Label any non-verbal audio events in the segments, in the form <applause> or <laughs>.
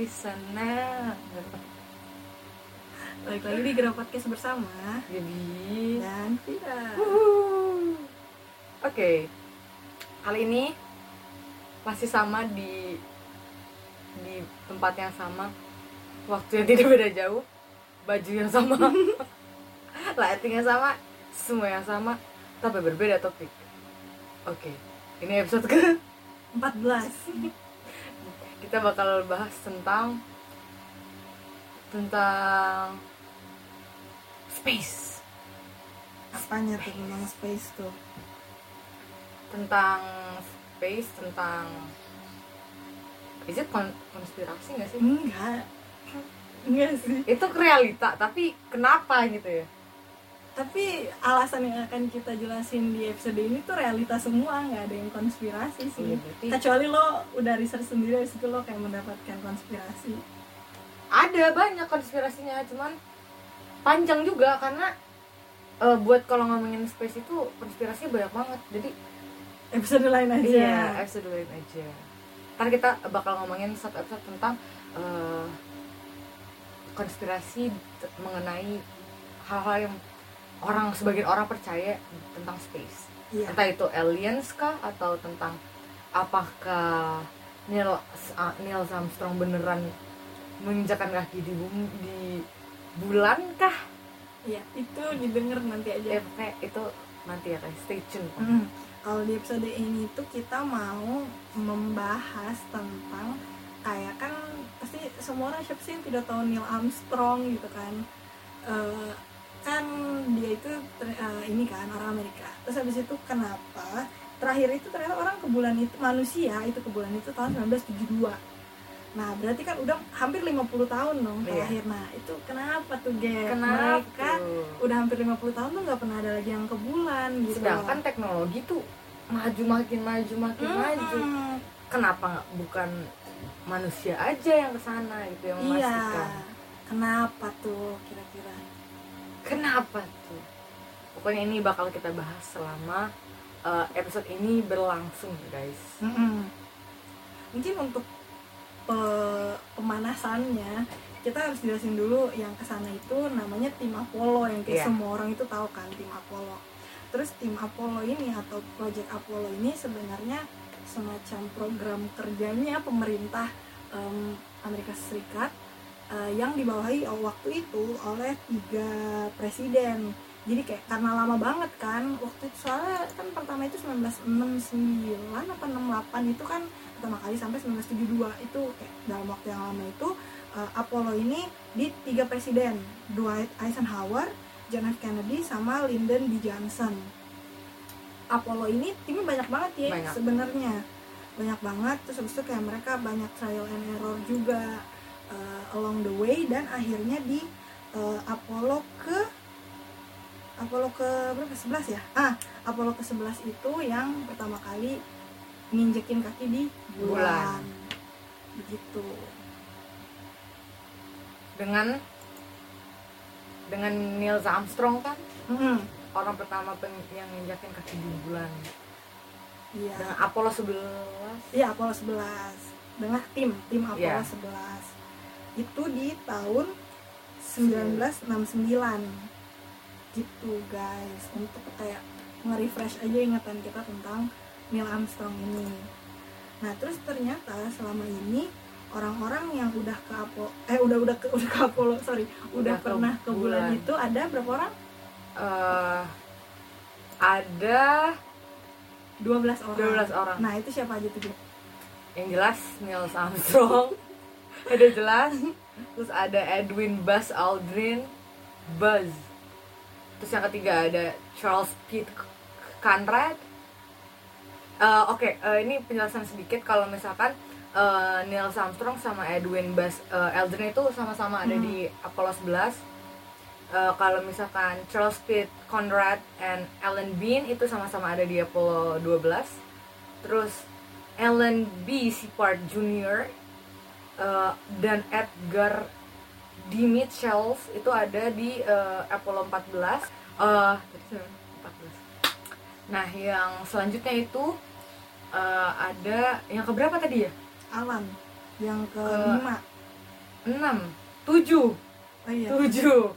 di sana. Balik lagi di Gerak Podcast bersama jadi. dan Vira oke. Kali ini masih sama di di tempat yang sama. Waktu yang tidak beda jauh. Baju yang sama. <laughs> Lighting yang sama. Semua yang sama. Tapi berbeda topik. Oke. Ini episode ke 14 <laughs> kita bakal bahas tentang tentang space. Apanya tuh tentang space tuh? Tentang space tentang is it kon- konspirasi nggak sih? Enggak. Enggak sih. Itu realita tapi kenapa gitu ya tapi alasan yang akan kita jelasin di episode ini tuh realita semua nggak ada yang konspirasi sih. Iya, berarti- kecuali lo udah research sendiri habis itu lo kayak mendapatkan konspirasi. Ada banyak konspirasinya cuman panjang juga karena eh, buat kalau ngomongin space itu konspirasi banyak banget. Jadi episode lain aja. Iya episode lain aja. Ntar kita bakal ngomongin satu episode tentang eh, konspirasi mengenai hal-hal yang orang sebagian orang percaya tentang space. Iya. Entah itu aliens kah atau tentang apakah Neil uh, Neil Armstrong beneran menginjakan kaki di bumi di bulan kah? Iya itu didengar nanti aja. Ya pokoknya itu nanti ya stay tune. Hmm, Kalau di episode ini tuh kita mau membahas tentang kayak kan pasti semua orang siapa sih yang tidak tahu Neil Armstrong gitu kan? Eh, kan dia itu eh, ini kan orang Amerika terus habis itu kenapa terakhir itu ternyata orang ke bulan itu manusia itu ke bulan itu tahun 1972 nah berarti kan udah hampir 50 tahun dong Iya. terakhir nah itu kenapa tuh Gap? kenapa mereka udah hampir 50 tahun tuh nggak pernah ada lagi yang ke bulan gitu sedangkan teknologi tuh maju makin maju makin maju Mm-mm. kenapa bukan manusia aja yang ke sana gitu yang Iya. memastikan Kenapa tuh kira-kira? Kenapa tuh pokoknya ini bakal kita bahas selama uh, episode ini berlangsung guys Mm-mm. Mungkin untuk pe- pemanasannya kita harus jelasin dulu yang ke sana itu namanya tim Apollo yang kayak Iya. semua orang itu tahu kan tim Apollo. Terus tim Apollo ini atau Project Apollo ini sebenarnya semacam program kerjanya pemerintah em, Amerika Serikat eh, yang dibawahi waktu itu oleh tiga presiden. Jadi kayak karena lama banget kan waktu itu soalnya kan pertama itu 1969 apa 68 itu kan pertama kali sampai 1972 itu kayak dalam waktu yang lama itu uh, Apollo ini di tiga presiden Dwight Eisenhower, John F. Kennedy sama Lyndon B. Johnson. Apollo ini timnya banyak banget ya sebenarnya. Banyak banget terus habis itu kayak mereka banyak trial and error juga uh, along the way dan akhirnya di uh, Apollo ke Apollo ke berapa? 11 ya? Ah Apollo ke 11 itu yang pertama kali nginjekin kaki di bulan, Bulan. begitu. Dengan dengan Neil Armstrong kan? Mm-mm. orang pertama pen- yang nginjakin kaki di bulan. Iya. Dengan Apollo 11 iya Apollo 11 dengan tim tim Apollo Iya. 11 itu di tahun 1969 gitu guys. Untuk kayak nge-refresh aja ingatan kita tentang Neil Armstrong ini. Nah terus ternyata selama ini orang-orang yang udah ke Apollo eh udah udah ke <laughs> udah ke Apollo sorry udah, Udah pernah ke bulan bulan. itu ada berapa orang? Eh, ada 12 orang. 12 orang. Nah itu siapa aja tuh yang jelas Neil Armstrong ada jelas terus ada Edwin Buzz Aldrin Buzz terus yang ketiga ada Charles Pitt Conrad Eh, oke eh, ini penjelasan sedikit kalau misalkan eh, Neil Armstrong sama Edwin Buzz eh, Aldrin itu sama-sama ada Hmm. di Apollo 11 Eh, kalau misalkan Charles Pitt Conrad and Alan Bean itu sama-sama ada di Apollo 12 terus Alan B. Shepard Jr. eh, dan Edgar D. Mitchells itu ada di eh, Apollo 14 Eh, tadi saya 14 nah yang selanjutnya itu eh, ada yang keberapa tadi ya? Alan. Yang kelima enam. Tujuh. Oh iya. Tujuh.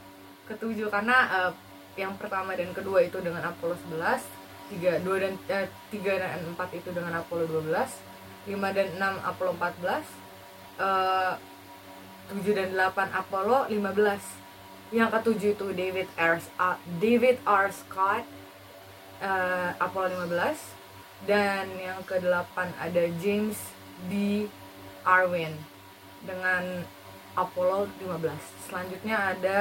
Ketujuh karena eh, yang pertama dan kedua itu dengan Apollo 11 tiga dua dan eh, tiga dan empat itu dengan Apollo 12 lima dan enam Apollo 14 eh, tujuh dan delapan Apollo 15 yang ketujuh itu David R. A- David R. Scott eh, Apollo 15 dan yang kedelapan ada James D. Arwin dengan Apollo 15 selanjutnya ada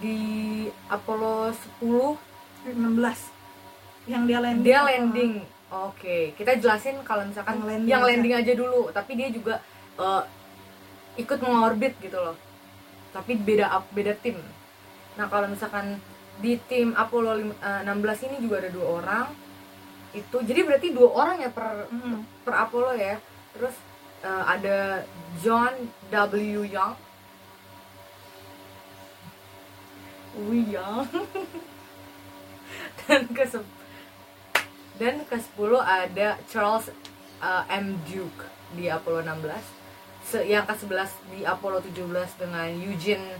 di Apollo 10 16 yang dia landing dia landing oke kita jelasin kalau misalkan Yang landing yang aja. landing aja dulu tapi dia juga eh, ikut mengorbit gitu loh. Tapi beda ap- beda tim. Nah kalau misalkan di tim Apollo lim- eh, 16 ini juga ada dua orang itu jadi berarti dua orang ya per Mm-mm. per Apollo ya. Terus eh, ada John W. Young. Wi Young. <laughs> Dan ke dan ke 10 ada Charles eh, M. Duke di Apollo 16 Se- yang ke 11 di Apollo 17 dengan Eugene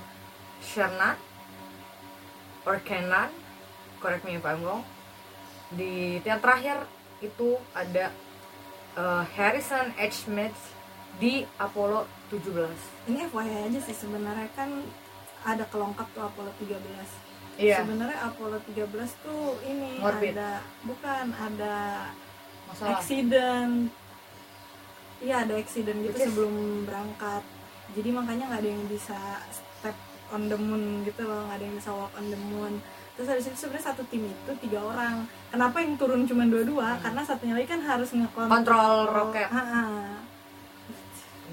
Cernan or Kenan correct me if I'm wrong. Di yang terakhir itu ada eh, Harrison H. Smith di Apollo 17 ini FYI aja sih sebenarnya kan ada kelongkap tuh Apollo 13 iya. Sebenarnya Apollo 13 tuh ini Ngorbit. ada bukan ada masalah. accident. Iya ada accident gitu Which is- sebelum berangkat. Jadi makanya nggak ada yang bisa step on the moon gitu loh nggak ada yang bisa walk on the moon. Terus dari situ sebenarnya satu tim itu tiga orang. Kenapa yang turun cuma dua-dua? Hmm. karena satunya lagi kan harus ngekontrol Kontrol roket. Ah, ah.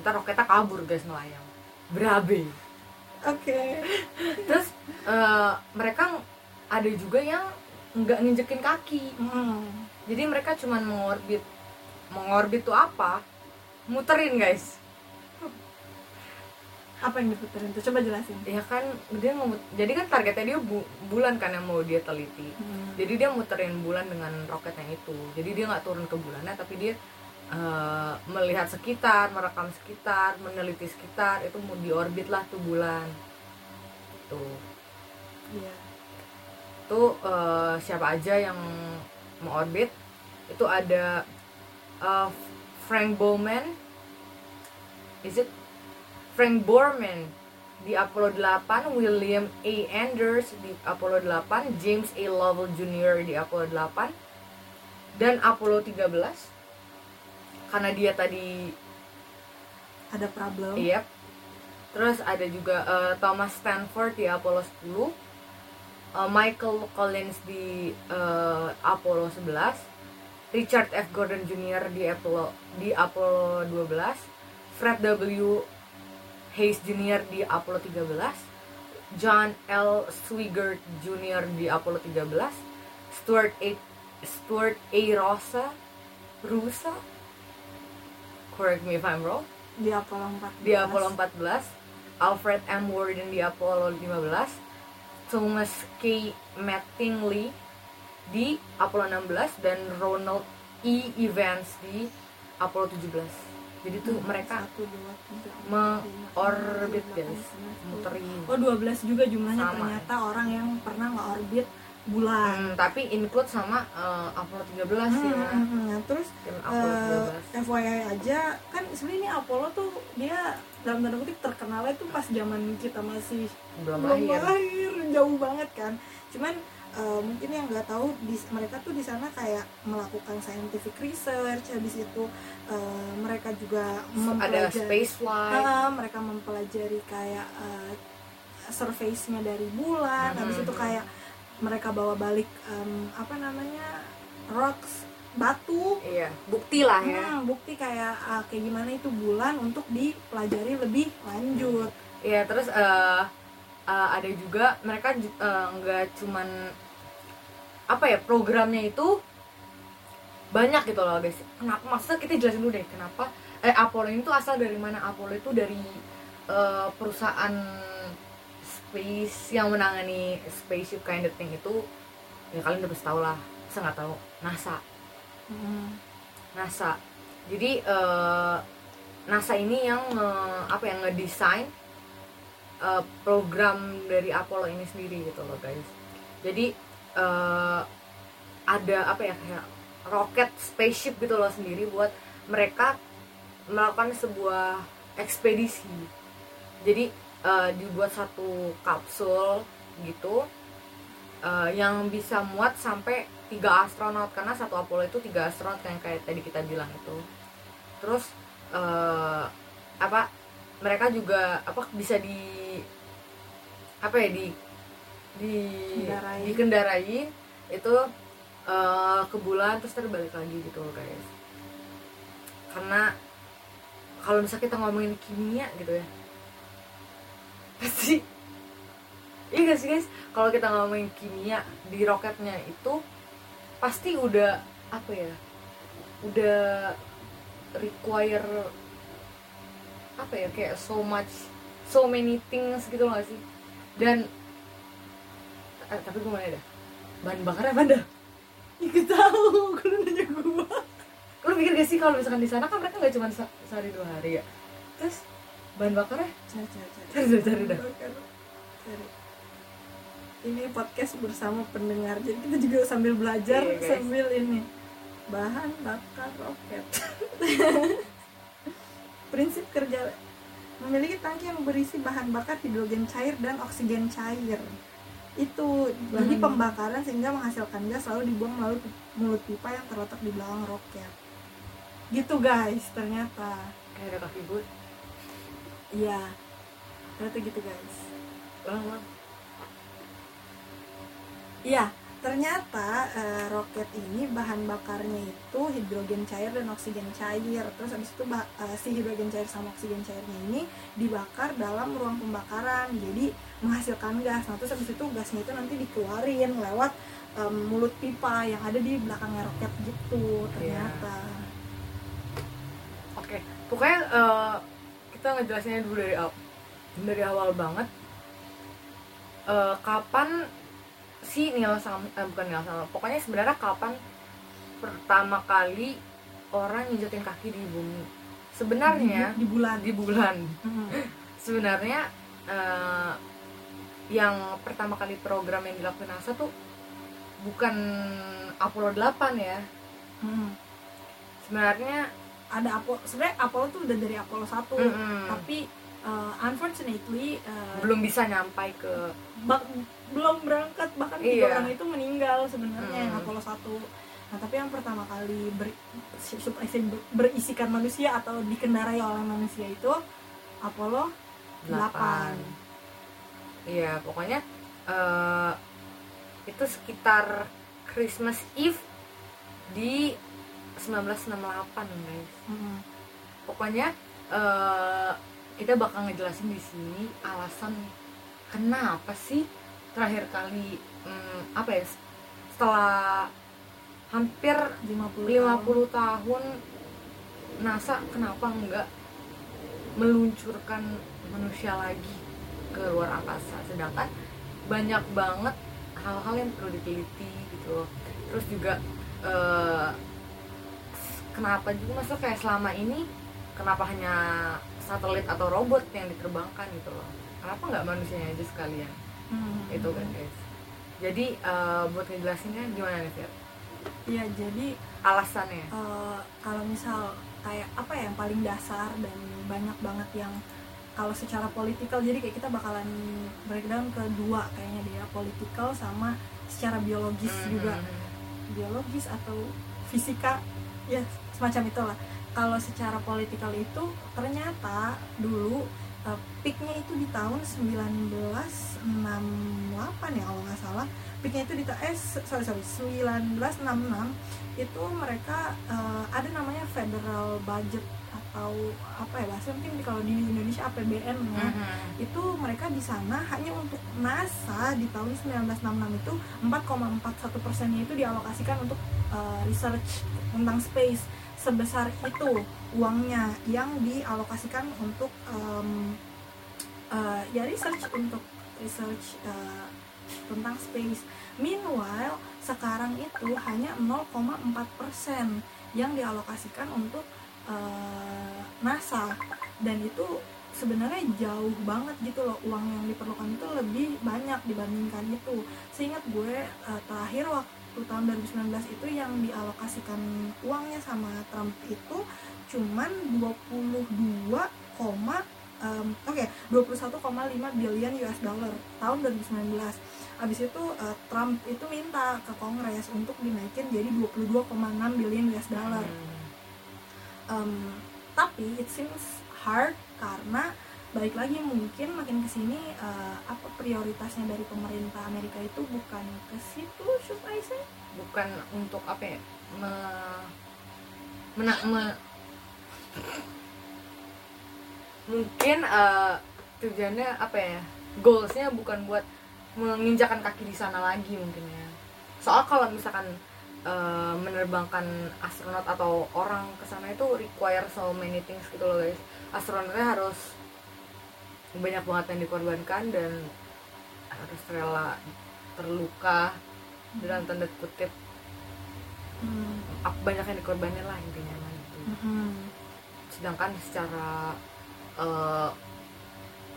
ntar roketnya kabur guys melayang berabe. Oke. Terus eh, mereka ada juga yang nggak nginjekin kaki. Mm. jadi mereka cuman mengorbit mengorbit tuh apa? Muterin guys. Apa yang diputerin tuh? Coba jelasin. Ya kan dia mau jadi kan targetnya dia bu- bulan kan yang mau dia teliti. Hmm. jadi dia muterin bulan dengan roket yang itu. Jadi dia nggak turun ke bulannya tapi dia eh, melihat sekitar merekam sekitar meneliti sekitar itu mau diorbit lah tuh bulan. Tuh iya tuh eh, siapa aja yang mau orbit itu ada eh, Frank Bowman is it Frank Borman di Apollo 8 William A. Anders di Apollo 8 James A. Lovell Jr. di Apollo 8 dan Apollo 13 karena dia tadi ada problem Yep. Terus ada juga eh, Thomas Stanford di Apollo 10. Eh, Michael Collins di eh, Apollo 11. Richard F. Gordon Jr. di Apollo di Apollo 12. Fred W. Hayes Jr. di Apollo 13. John L. Swigert Jr. di Apollo 13. Stuart A. Stuart A. Rosa Rusa correct me if I'm wrong di Apollo 14 di Apollo 14 Alfred M. Worden di Apollo 15 Thomas K. Mattingly di Apollo 16 dan Ronald E. Evans di Apollo 17 jadi tuh Hmm, mereka mengorbit guys muterin Oh 12 juga jumlahnya Sama. ternyata orang yang pernah nge-orbit bulan. Hmm, tapi include sama eh, Apollo 13 ya Hmm, hmm, hmm. Terus dan Apollo eh, FYI aja kan sebenarnya Apollo tuh dia dalam tanda kutip terkenalnya tuh pas zaman kita masih 13 belum belum lahir lahir jauh banget kan. Cuman eh, mungkin yang nggak tahu di, mereka tuh di sana kayak melakukan scientific research habis itu eh, mereka juga ada mempelajari space flight Ah, mereka mempelajari kayak uh, surface-nya dari bulan, habis Mhm. itu kayak mereka bawa balik em, apa namanya rocks batu, iya bukti lah ya Hmm, bukti kayak ah, kayak gimana itu bulan untuk dipelajari lebih lanjut. Iya terus eh, eh, ada juga mereka eh, nggak cuman apa ya programnya itu banyak gitu loh guys. Kenapa maksudnya kita jelasin dulu deh kenapa eh Apollo itu asal dari mana? Apollo itu dari eh, perusahaan space yang menangani spaceship kind of thing itu ya kalian udah pasti tahu lah. Saya nggak tahu NASA. Hmm. NASA. Jadi eh, NASA ini yang nge, apa yang ngedesain uh, program dari Apollo ini sendiri gitu loh guys jadi uh, ada apa ya kayak roket spaceship gitu loh sendiri buat mereka melakukan sebuah ekspedisi jadi uh, dibuat satu kapsul gitu uh, yang bisa muat sampai tiga astronot karena satu Apollo itu tiga astronot yang kayak tadi kita bilang itu. Terus uh, apa mereka juga apa bisa di apa ya di di Kendarai. dikendarai itu uh, ke bulan terus terbalik lagi gitu loh guys. Karena kalau misalnya kita ngomongin kimia gitu ya pasti iya gak sih guys? Kalau kita ngomongin kimia di roketnya itu pasti udah apa ya udah require apa ya kayak so much so many things gitu loh gak sih? Dan eh, tapi gue mana dah bahan bakarnya apa dah Ya tahu, <laughs> gue nanya gue lu mikir gak sih kalau misalkan di sana kan mereka nggak cuma se- sehari dua hari ya? Terus bahan bakarnya? Cari, cari, cari. Cari dah, cari dah. Cari. Ini podcast bersama pendengar, jadi kita juga sambil belajar, Iya, guys. sambil ini. Bahan bakar roket. <laughs> Prinsip kerja Memiliki tangki yang berisi bahan bakar hidrogen cair dan oksigen cair. Itu jadi Bahan- pembakaran sehingga menghasilkan gas lalu dibuang melalui mulut pipa yang terletak di belakang roket. Gitu guys ternyata. Kayak ada kaki iya ternyata gitu guys. Ulang iya ternyata eh, roket ini bahan bakarnya itu hidrogen cair dan oksigen cair. Terus habis itu eh, si hidrogen cair sama oksigen cairnya ini dibakar dalam ruang pembakaran. Jadi menghasilkan gas. Nah terus habis itu gasnya itu nanti dikeluarin lewat em, mulut pipa yang ada di belakangnya roket gitu ternyata. Oke, pokoknya eh, kita ngejelasinnya dulu dari awal, dari awal banget. Eh, kapan si Neil Sam, eh, bukan Neil Sam, pokoknya sebenarnya kapan pertama kali orang nginjekin kaki di bumi? Sebenarnya di, di bulan di bulan. Hmm. <laughs> Sebenarnya eh, yang pertama kali program yang dilakukan NASA tuh bukan Apollo 8 ya. Hmm. Sebenarnya ada Apollo sebenarnya Apollo tuh udah dari Apollo 1 mm-mm, tapi uh, unfortunately uh, belum bisa nyampai ke bak- belum berangkat bahkan Iya. tiga orang itu meninggal sebenarnya yang Hmm. Apollo 1 nah tapi yang pertama kali ber, berisikan manusia atau dikendarai oleh manusia itu Apollo 8 Iya, pokoknya eh, itu sekitar Christmas Eve di 1968, guys. Mm. Pokoknya eh, kita bakal ngejelasin di sini alasan kenapa sih terakhir kali hmm, apa ya setelah hampir 50 50 tahun. NASA kenapa nggak meluncurkan manusia lagi ke luar angkasa? Sedangkan banyak banget hal-hal yang perlu diteliti gitu loh. Terus juga eh, kenapa juga masa kayak selama ini kenapa hanya satelit atau robot yang diterbangkan gitu loh kenapa nggak manusianya aja sekalian Hmm. itu kan guys jadi eh, buat ngejelasinnya gimana nih Fir? Iya jadi alasannya eh, kalau misal kayak apa ya yang paling dasar dan banyak banget yang kalau secara politikal jadi kayak kita bakalan breakdown ke dua kayaknya dia politikal sama secara biologis Mhm. juga biologis atau fisika ya semacam itulah kalau secara politikal itu ternyata dulu uh, peaknya itu di tahun 1968 ya kalau nggak salah. Peaknya itu di eh sorry sorry 1966 itu mereka uh, ada namanya federal budget atau apa ya bahasa mungkin kalau di Indonesia APBN ya. Mhm. itu mereka di sana hanya untuk NASA di tahun 1966 itu 4,41 persennya itu dialokasikan untuk uh, research tentang space sebesar itu uangnya yang dialokasikan untuk um, uh, ya research untuk research uh, tentang space. Meanwhile sekarang itu hanya 0,4 persen yang dialokasikan untuk uh, NASA NASA dan itu sebenarnya jauh banget gitu loh uang yang diperlukan itu lebih banyak dibandingkan itu seingat gue uh, terakhir waktu tahun 2019 itu yang dialokasikan uangnya sama Trump itu cuman 22, um, oke okay, 21,5 billion US dollar tahun 2019 abis itu uh, Trump itu minta ke Kongres untuk dinaikin jadi 22,6 billion US dollar. Um, tapi it seems hard karena baik lagi mungkin makin ke sini uh, apa prioritasnya dari pemerintah Amerika itu bukan ke situ say? Bukan untuk apa ya? Me, mena, me, mungkin uh, tujuannya apa ya? Goalsnya bukan buat menginjakan kaki di sana lagi mungkin ya. Soal kalau misalkan uh, menerbangkan astronot atau orang ke sana itu require so many things gitu loh guys. Astronotnya harus banyak banget yang dikorbankan dan harus rela terluka dalam tanda kutip. Hmm. banyak yang dikorbanin lah intinya lah itu. Hmm. sedangkan secara uh,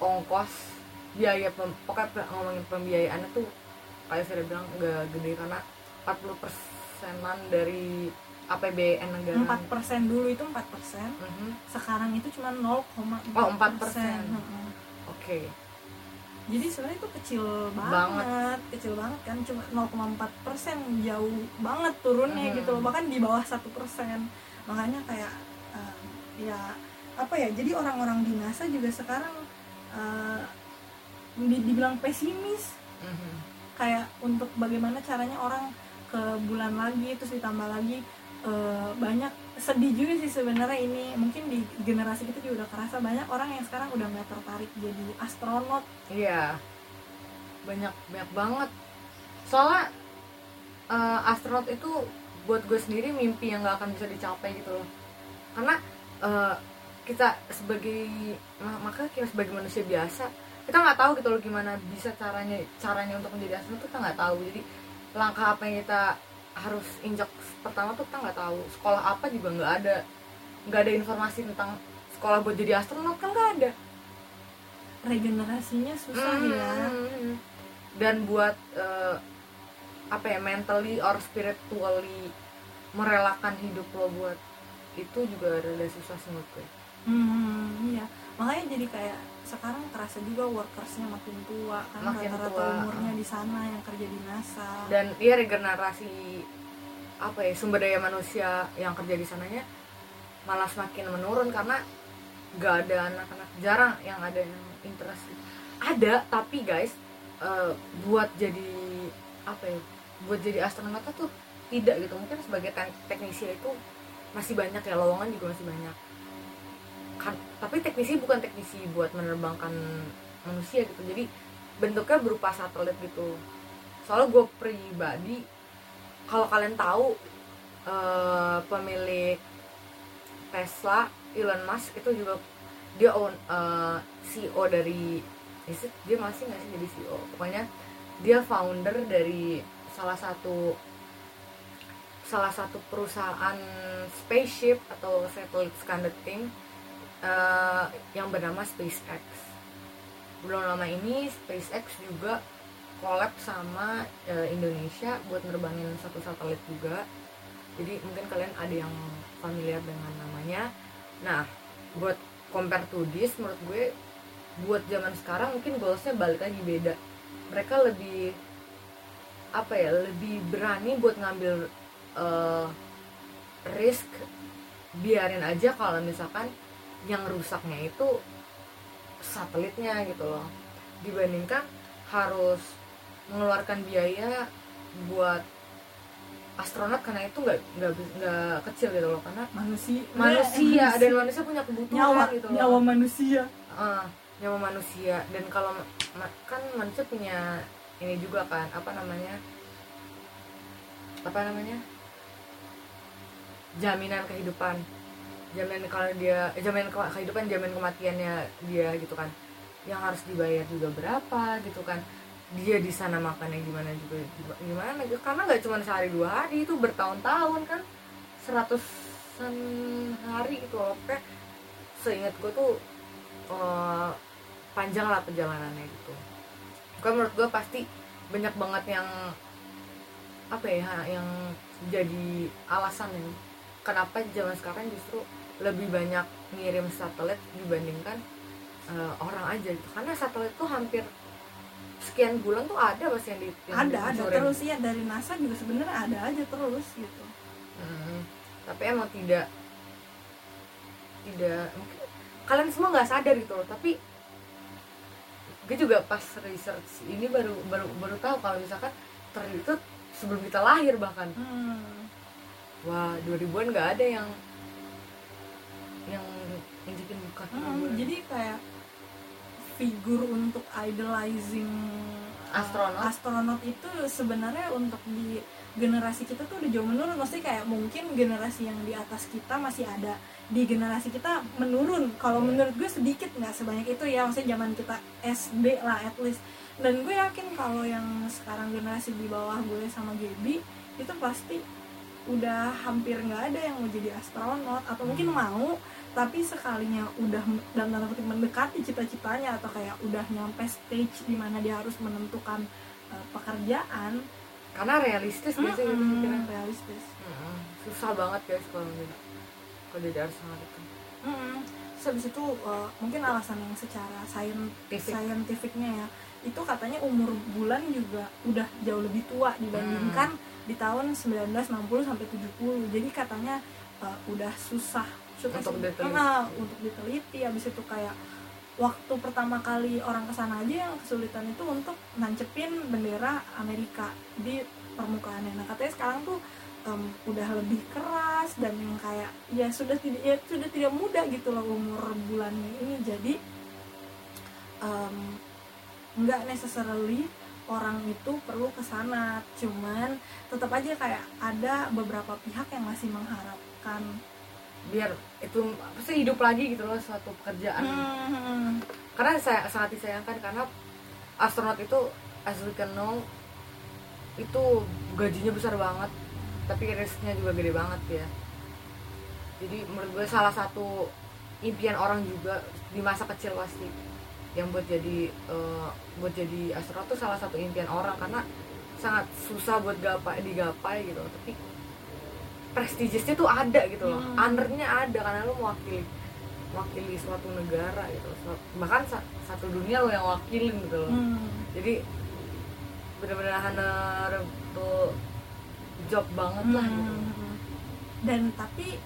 ongkos biaya pem, pokoknya ngomongin pembiayaannya tuh kayak saya bilang gak gede karena 40 persenan dari APBN negara. Empat persen dulu itu empat persen. Mm-hmm. sekarang itu cuma 0,4 oh persen oke okay. jadi sebenarnya itu kecil banget, banget kecil banget kan cuma 0,4 persen jauh banget turunnya mm. gitu loh bahkan di bawah satu persen makanya kayak uh, ya apa ya jadi orang-orang di NASA juga sekarang uh, dibilang pesimis mm-hmm. kayak untuk bagaimana caranya orang ke bulan lagi terus ditambah lagi uh, banyak sedih juga sih sebenarnya ini. Mungkin di generasi kita juga udah kerasa banyak orang yang sekarang udah nggak tertarik jadi astronot. Iya. Banyak banyak banget. Soalnya uh, astronot itu buat gue sendiri mimpi yang nggak akan bisa dicapai gitu loh. Karena uh, kita sebagai maka kita sebagai manusia biasa kita nggak tahu gitu loh gimana bisa caranya caranya untuk menjadi astronot kita nggak tahu. Jadi langkah apa yang kita harus injak pertama tuh kita nggak tahu. Sekolah apa juga nggak ada. Nggak ada informasi tentang sekolah buat jadi astronot kan nggak ada. Regenerasinya susah hmm, ya. Dan buat uh, apa ya mentally or spiritually merelakan hidup lo buat itu juga rada susah sih menurut gue. Hmm, iya. Makanya jadi kayak sekarang terasa juga workersnya makin tua kan makin rata-rata tua. umurnya di sana yang kerja di NASA. Dan dia regenerasi apa ya sumber daya manusia yang kerja di sananya malah semakin menurun karena gak ada anak-anak jarang yang ada yang interest. Ada tapi guys uh, buat jadi apa ya buat jadi astronot tuh tidak gitu. Mungkin sebagai teknisi itu masih banyak ya lowongan juga masih banyak kan tapi teknisi bukan teknisi buat menerbangkan manusia gitu. Jadi bentuknya berupa satelit gitu. Soalnya gue pribadi kalau kalian tahu uh, pemilik Tesla Elon Musk itu juga dia own uh, eh, CEO dari it, dia masih nggak sih jadi CEO pokoknya dia founder dari salah satu salah satu perusahaan spaceship atau satellite kind of thing uh, yang bernama SpaceX. Belum lama ini SpaceX juga collab sama uh, Indonesia buat nerbangin satu satelit juga. Jadi mungkin kalian ada yang familiar dengan namanya. Nah buat compare to this menurut gue buat zaman sekarang mungkin goalsnya balik lagi beda. Mereka lebih apa ya lebih berani buat ngambil uh, risk biarin aja kalau misalkan yang rusaknya itu satelitnya gitu loh. Dibandingkan harus mengeluarkan biaya buat astronot karena itu nggak nggak nggak kecil gitu loh karena manusia. manusia dan manusia punya kebutuhan nyawa, gitu loh. nyawa manusia. Uh, nyawa manusia. Dan kalau kan manusia punya ini juga kan apa namanya apa namanya jaminan kehidupan jaminan kalau dia jaminan kehidupan jaminan kematiannya dia gitu kan. Yang harus dibayar juga berapa gitu kan. Dia di sana makannya gimana juga gimana gitu. Karena nggak cuma sehari dua hari itu bertahun-tahun kan. Seratusan hari gitu kayak seingat gue tuh eh, panjang lah perjalanannya gitu. Kan menurut gue pasti banyak banget yang apa ya yang jadi alasan ya kenapa zaman sekarang justru lebih banyak ngirim satelit dibandingkan eh, orang aja gitu. Karena satelit tuh hampir sekian bulan tuh ada pasti yang di yang ada ada. terus ya dari NASA juga sebenarnya ada aja terus gitu. Hmm, tapi emang tidak tidak mungkin kalian semua nggak sadar gitu loh. Tapi gue juga pas research ini baru baru baru tahu kalau misalkan ternyata itu sebelum kita lahir bahkan. Hmm. wah 2000-an nggak ada yang yang injekin bukan Hmm, jadi kayak figur untuk idolizing uh, Astronot. astronot itu sebenarnya untuk di generasi kita tuh udah jauh menurun. Pasti kayak mungkin generasi yang di atas kita masih ada. Di generasi kita menurun. Kalau Iya. menurut gue sedikit nggak sebanyak itu ya. Maksudnya zaman kita SD lah at least. Dan gue yakin kalau yang sekarang generasi di bawah gue sama Gaby itu pasti udah hampir nggak ada yang mau jadi astronot atau mungkin Hmm. mau tapi sekalinya udah dalam tanda kutip mendekati cita-citanya atau kayak udah nyampe stage di mana dia harus menentukan uh, pekerjaan karena realistis biasanya gitu mikirnya realistis Mm-mm. susah banget guys kalau jadi kalau jadi astronot itu Mm-mm. Terus habis itu uh, mungkin alasan yang secara saintifik Tifik. saintifiknya ya itu katanya umur bulan juga udah jauh lebih tua dibandingkan di tahun 1960 sampai 70 jadi katanya uh, udah susah susah Untuk diteliti. Ah, untuk diteliti. Habis itu kayak waktu pertama kali orang ke sana aja yang kesulitan itu untuk nancepin bendera Amerika di permukaannya. Nah katanya sekarang tuh em, udah lebih keras dan yang kayak ya sudah tidak ya sudah tidak muda gitu loh umur bulannya ini. Jadi em, nggak necessarily orang itu perlu ke sana. Cuman tetap aja kayak ada beberapa pihak yang masih mengharapkan biar itu pasti hidup lagi gitu loh suatu pekerjaan. Hmm, karena saya sangat disayangkan karena astronot itu as we can know itu gajinya besar banget tapi risknya juga gede banget ya. Jadi menurut gue salah satu impian orang juga di masa kecil pasti yang buat jadi eh, buat jadi astronot tuh salah satu impian orang karena sangat susah buat gapai digapai gitu. Tapi prestigiusnya tuh ada gitu loh. Hmm. honornya ada karena lo mewakili mewakili suatu negara gitu. Bahkan sa- satu dunia lo yang wakilin gitu loh. Hmm. jadi benar-benar honorable job banget lah gitu Hmm. dan tapi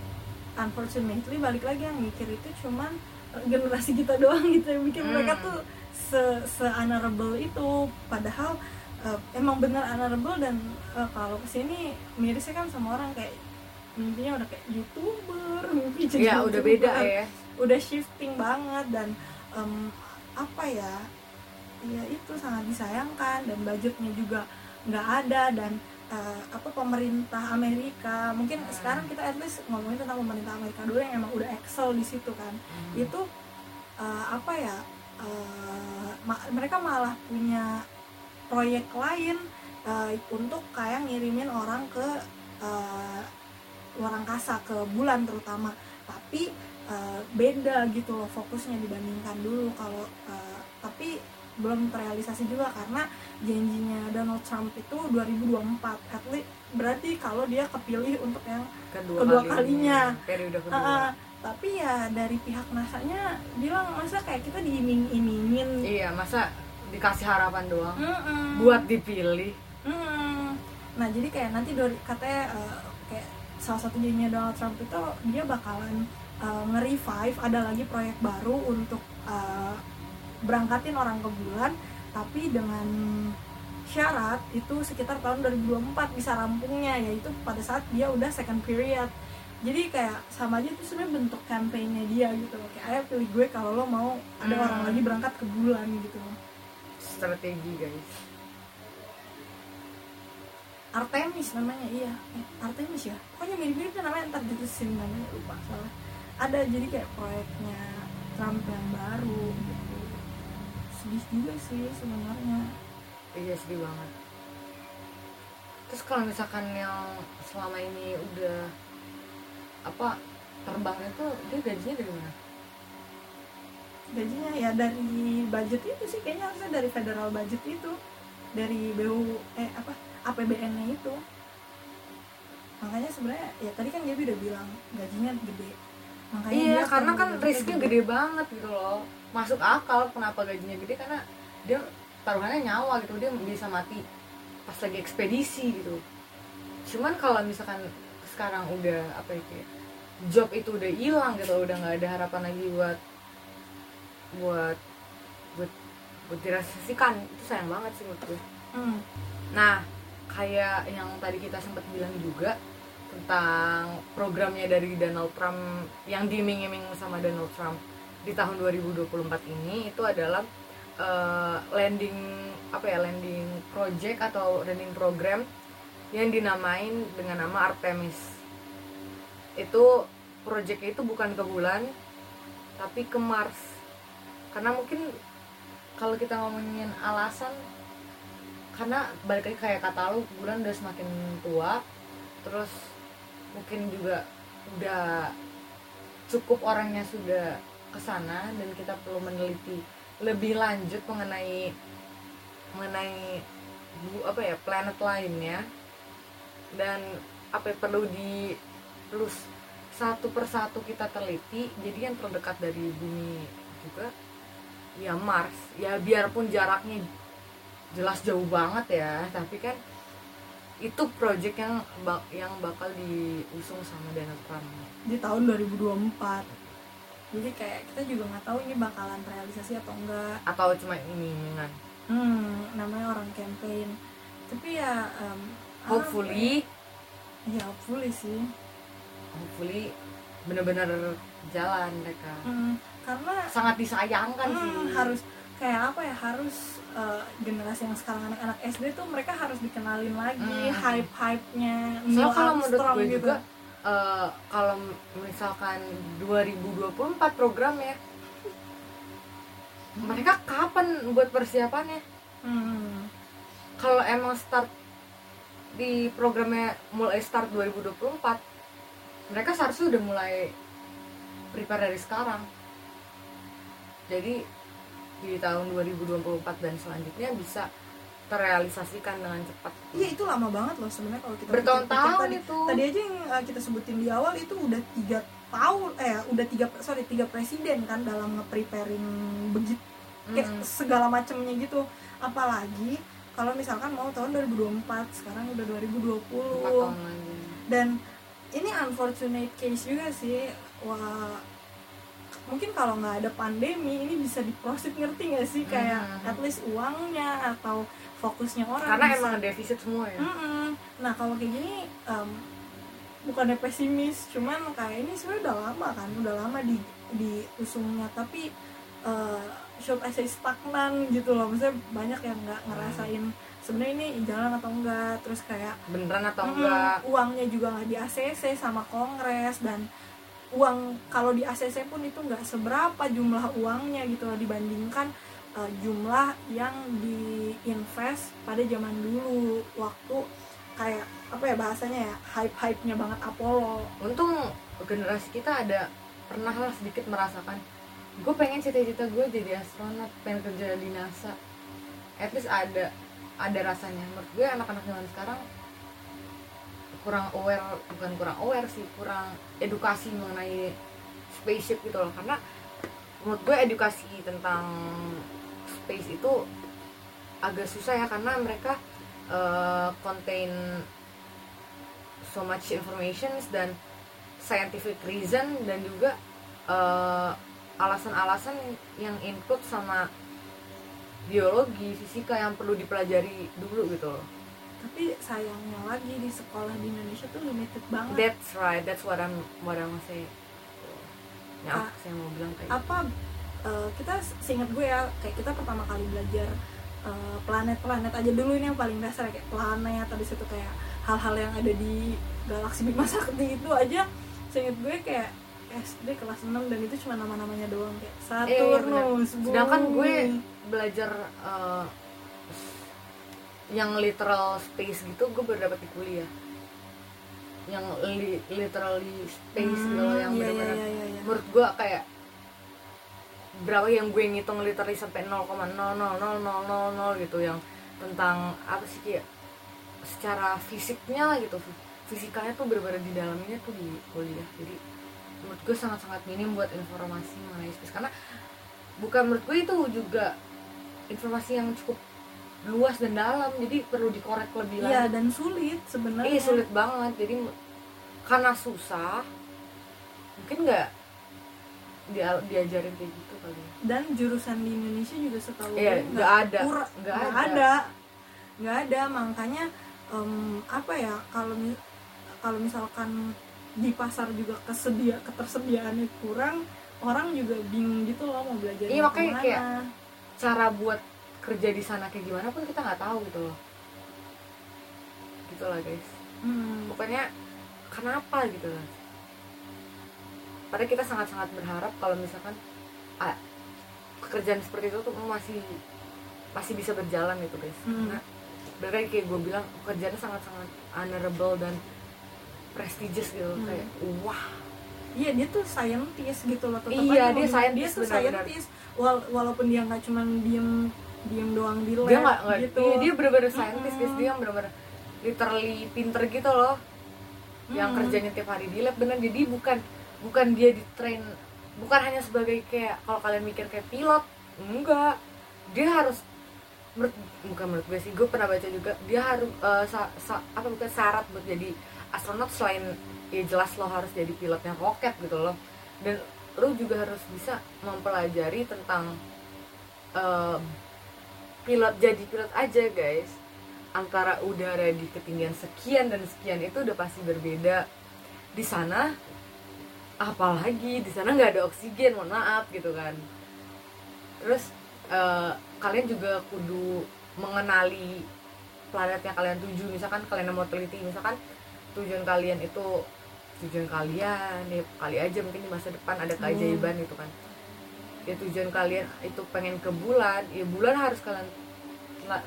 unfortunately balik lagi yang mikir itu cuman eh, generasi kita <laughs> doang gitu yang mikir Hmm. mereka tuh se se honorable itu padahal eh, emang bener honorable dan eh, kalau ke sini mirisnya kan sama orang kayak mimpinya udah kayak youtuber mimpi jadi ya udah beda ya udah shifting banget dan em, apa ya ya itu sangat disayangkan dan budgetnya juga nggak ada dan eh, apa pemerintah Amerika mungkin Hmm. sekarang kita at least ngomongin tentang pemerintah Amerika dulu yang emang udah excel di situ kan Hmm. itu eh, apa ya eh, ma- mereka malah punya proyek lain eh, untuk kayak ngirimin orang ke eh, luar angkasa ke bulan terutama tapi eh, beda gitu loh fokusnya dibandingkan dulu kalau eh, tapi belum terrealisasi juga karena janjinya Donald Trump itu 2024 at least berarti kalau dia kepilih untuk yang kedua, kedua kalinya, kalinya. periode kedua Uh, tapi ya dari pihak NASA-nya bilang masa kayak kita diiming-imingin. iya masa dikasih harapan doang Mm-mm. buat dipilih Mm-mm. Nah jadi kayak nanti dari katanya uh, kayak salah satu janjinya Donald Trump itu dia bakalan uh, nge-revive ada lagi proyek baru untuk uh, berangkatin orang ke bulan tapi dengan syarat itu sekitar tahun 2024 bisa rampungnya yaitu pada saat dia udah second period. Jadi kayak sama aja itu sebenarnya bentuk campaignnya dia gitu loh. Kayak ayo pilih gue kalau lo mau ada Hmm. orang lagi berangkat ke bulan gitu strategi guys. Artemis namanya iya. Eh, Artemis ya? Pokoknya mirip-mirip kan namanya ntar ditulisin namanya lupa soalnya. Ada jadi kayak proyeknya Trump yang baru gitu sedih juga sih sebenarnya. Iya sedih banget. Terus kalau misalkan yang selama ini udah apa terbangnya tuh dia gajinya dari mana? Gajinya ya dari budget itu sih kayaknya harusnya dari federal budget itu. Dari BU eh apa APBN-nya itu. Makanya sebenarnya ya tadi kan Gaby udah bilang gajinya gede makanya iya karena kan gajinya risknya gede banget gitu loh. Masuk akal kenapa gajinya gede karena dia taruhannya nyawa gitu dia bisa mati pas lagi ekspedisi gitu. Cuman kalau misalkan sekarang udah apa ya kayak job itu udah hilang gitu udah nggak ada harapan lagi buat buat buat buat dirasasikan itu sayang banget sih menurut gue. Hmm. Nah, kayak yang tadi kita sempat bilang juga tentang programnya dari Donald Trump yang diiming-iming sama Donald Trump di tahun 2024 ini itu adalah eh, landing apa ya landing project atau landing program yang dinamain dengan nama Artemis. Itu projectnya itu bukan ke bulan tapi ke Mars. Karena mungkin kalau kita ngomongin alasan karena balik lagi kayak kata lu bulan udah semakin tua terus mungkin juga udah cukup orangnya sudah ke sana dan kita perlu meneliti lebih lanjut mengenai mengenai bu- apa ya planet lainnya. Dan apa ya, perlu di terus satu persatu kita teliti jadi yang terdekat dari bumi juga ya Mars. Ya biarpun jaraknya jelas jauh banget ya tapi kan itu project yang bak- yang bakal diusung sama Donald Trump di tahun 2024 jadi kayak kita juga nggak tahu ini bakalan realisasi atau enggak. Atau cuma imingan hmm namanya orang campaign. Tapi ya em, hopefully. apa ya? ya hopefully sih. Hopefully bener-bener jalan mereka. Hmm, karena sangat disayangkan hmm, sih. harus kayak apa ya harus eh, generasi yang sekarang anak-anak SD tuh mereka harus dikenalin lagi Hmm. hype hype nya soalnya kalau menurut gue gitu. juga eh, kalau misalkan 2024 programnya mereka kapan buat persiapannya Hmm, kalau emang start di programnya mulai start 2024 mereka seharusnya udah mulai prepare dari sekarang jadi di tahun 2024 dan selanjutnya bisa terrealisasikan dengan cepat. Iya itu lama banget loh sebenarnya kalau kita bertahun-tahun tadi, itu. tadi aja yang eh, kita sebutin di awal itu udah tiga tahun eh udah tiga sorry tiga presiden kan dalam nge-preparing begitu kayak Mm. segala macamnya gitu. Apalagi kalau misalkan mau tahun 2024 sekarang udah 2020 empat tahun lagi. Dan ini unfortunate case juga sih. Wah mungkin kalau nggak ada pandemi ini bisa diprosit ngerti nggak sih? Kayak Mhm. at least uangnya atau fokusnya orang karena bisa- emang defisit semua ya. Mm-mm. nah kalau kayak gini em, bukannya pesimis cuman kayak ini sebenarnya udah lama kan udah lama di di usungnya tapi eh, should I say stagnan gitu loh. Maksudnya banyak yang nggak ngerasain sebenarnya ini jalan atau enggak terus kayak beneran atau Mm-mm, enggak uangnya juga nggak di ACC sama Kongres dan uang kalau di ACC pun itu nggak seberapa jumlah uangnya gitu loh dibandingkan uh, jumlah yang diinvest pada zaman dulu waktu kayak apa ya bahasanya ya hype hype nya banget Apollo. Untung generasi kita ada pernah lah sedikit merasakan. Gue pengen cita-cita gue jadi astronot pengen kerja di NASA. At least ada ada rasanya. Menurut gue anak-anak zaman sekarang kurang aware bukan kurang aware sih kurang edukasi mengenai spaceship gitu loh karena menurut gue edukasi tentang space itu agak susah ya karena mereka eh, contain so much information dan scientific reason dan juga eh, alasan-alasan yang include sama biologi, fisika yang perlu dipelajari dulu gitu loh. Tapi sayangnya lagi di sekolah di Indonesia tuh limited banget That's right, that's what I'm what I'm say. Ya, Ah. saya mau bilang kayak apa eh, kita seingat gue ya kayak kita pertama kali belajar eh, planet-planet aja dulu ini yang paling dasar ya, kayak planet habis itu kayak hal-hal yang ada di galaksi Bima Sakti itu aja seingat gue kayak SD kelas 6 dan itu cuma nama-namanya doang kayak Eh, iya Saturnus, benar. Sedangkan gue belajar eh, yang literal space gitu gue baru dapat di kuliah. Yang li- literally space gitu loh yang Hmm, iya, iya, benar-benar iya, iya, iya. menurut gue kayak berapa yang gue ngitung literally sampai 0,0000000 gitu yang tentang apa sih kayak secara fisiknya gitu fisikanya tuh bener-bener di dalamnya tuh di kuliah jadi menurut gue sangat-sangat minim buat informasi mengenai space karena bukan menurut gue itu juga informasi yang cukup luas dan dalam jadi perlu dikorek lebih Iya lanjut dan sulit sebenarnya. Iya sulit banget jadi karena susah mungkin nggak dia diajarin kayak gitu kali ya. Dan jurusan di Indonesia juga setahu Iya, gue nggak ada. Nggak nggak ada. ada, nggak ada. Makanya em, apa ya kalau kalau misalkan di pasar juga kesedia ketersediaannya kurang, orang juga bingung gitu loh mau belajar Iya, makanya ke mana. kayak- cara buat kerja di sana kayak gimana pun kita nggak tahu gitu loh. Gitu lah guys. Hmm, pokoknya kenapa gitu lah. Padahal kita sangat-sangat berharap kalau misalkan ah, pekerjaan seperti itu tuh masih masih bisa berjalan gitu guys. Hmm. karena berarti kayak gue bilang pekerjaannya sangat-sangat honorable dan prestigious gitu. Hmm. kayak wah. Iya dia tuh scientist gitu loh. Tetap Iya, dia scientist, dia tuh benar-benar. scientist. Wal- walaupun dia nggak cuman diem diem doang di lab dia nggak nggak- gitu. iya, dia bener-bener scientist guys. Dia bener-bener literally pinter gitu loh. Yang Mm. kerjanya tiap hari di lab bener. Jadi bukan bukan dia di train bukan hanya sebagai kayak kalau kalian mikir kayak pilot enggak. Dia harus menurut bukan menurut gue sih gue pernah baca juga dia harus eh, sa- sa- apa bukan syarat buat jadi astronot selain ya jelas lo harus jadi pilotnya roket gitu loh. Dan lo juga harus bisa mempelajari tentang eh, pilot jadi pilot aja guys. Antara udara di ketinggian sekian dan sekian itu udah pasti berbeda. Di sana apalagi? Di sana nggak ada oksigen mohon maaf gitu kan. Terus eh, kalian juga kudu mengenali planet yang kalian tuju misalkan kalian mau teliti misalkan tujuan kalian itu tujuan kalian ya kali aja mungkin di masa depan ada keajaiban gitu kan ya tujuan kalian itu pengen ke bulan ya bulan harus kalian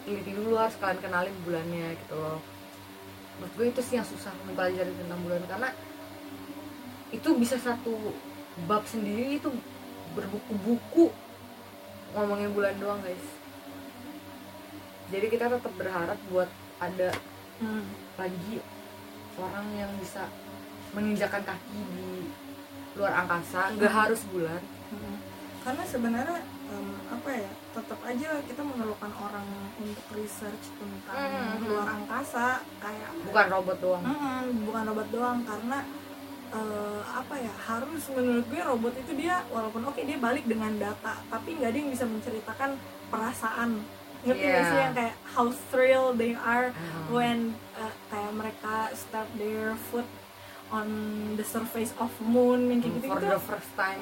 teliti dulu harus kalian kenalin bulannya gitu loh menurut gue itu sih yang susah mempelajari tentang bulan karena itu bisa satu bab sendiri itu berbuku-buku ngomongin bulan doang guys jadi kita tetap berharap buat ada Hmm. lagi orang yang bisa menginjakan kaki di luar angkasa nggak harus bulan Hmm. Karena sebenarnya em, apa ya tetap aja kita memerlukan orang untuk research tentang Mhm. luar angkasa kayak bukan robot doang Mm-mm, bukan robot doang karena eh, apa ya harus menurut gue robot itu dia walaupun oke dia balik dengan data tapi nggak ada yang bisa menceritakan perasaan ngerti nggak sih Iya. yang kayak how thrilled they are Hmm. when uh, kayak mereka step their foot on the surface of moon yang kayak gitu for gitu the first time.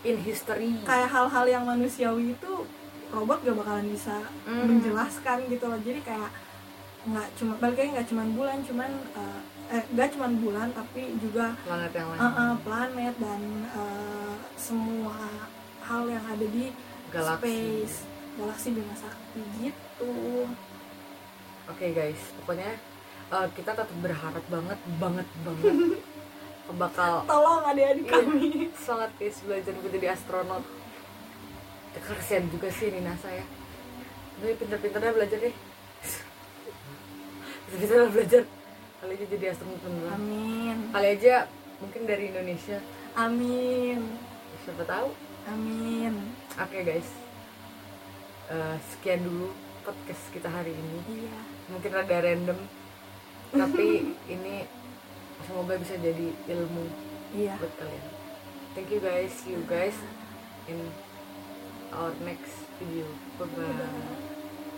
In history. Kayak hal-hal yang manusiawi itu robot gak bakalan bisa Hmm. menjelaskan gitu loh. Jadi kayak nggak cuma balik nggak cuma bulan cuman uh, eh nggak cuma bulan tapi juga planet yang lain. Uh, uh, planet dan uh, semua hal yang ada di Galaksi. space galaksi Bima Sakti gitu. Oke guys. Pokoknya eh, kita tetap berharap banget banget banget <laughs> bakal tolong adik-adik Iya. kami. sangat guys belajar buat jadi astronot. Ya, kasihan juga sih NASA ya. Tapi pinter-pinternya belajar deh. Pinter-pinternya belajar. Kali aja jadi astronot beneran. Amin. Kali aja mungkin dari Indonesia. Amin. Siapa tahu. Amin. Oke guys. Eh, sekian dulu podcast kita hari ini. Iya. Mungkin rada random tapi ini semoga bisa jadi ilmu iya. buat kalian. Thank you guys see you guys in our next video. Bye bye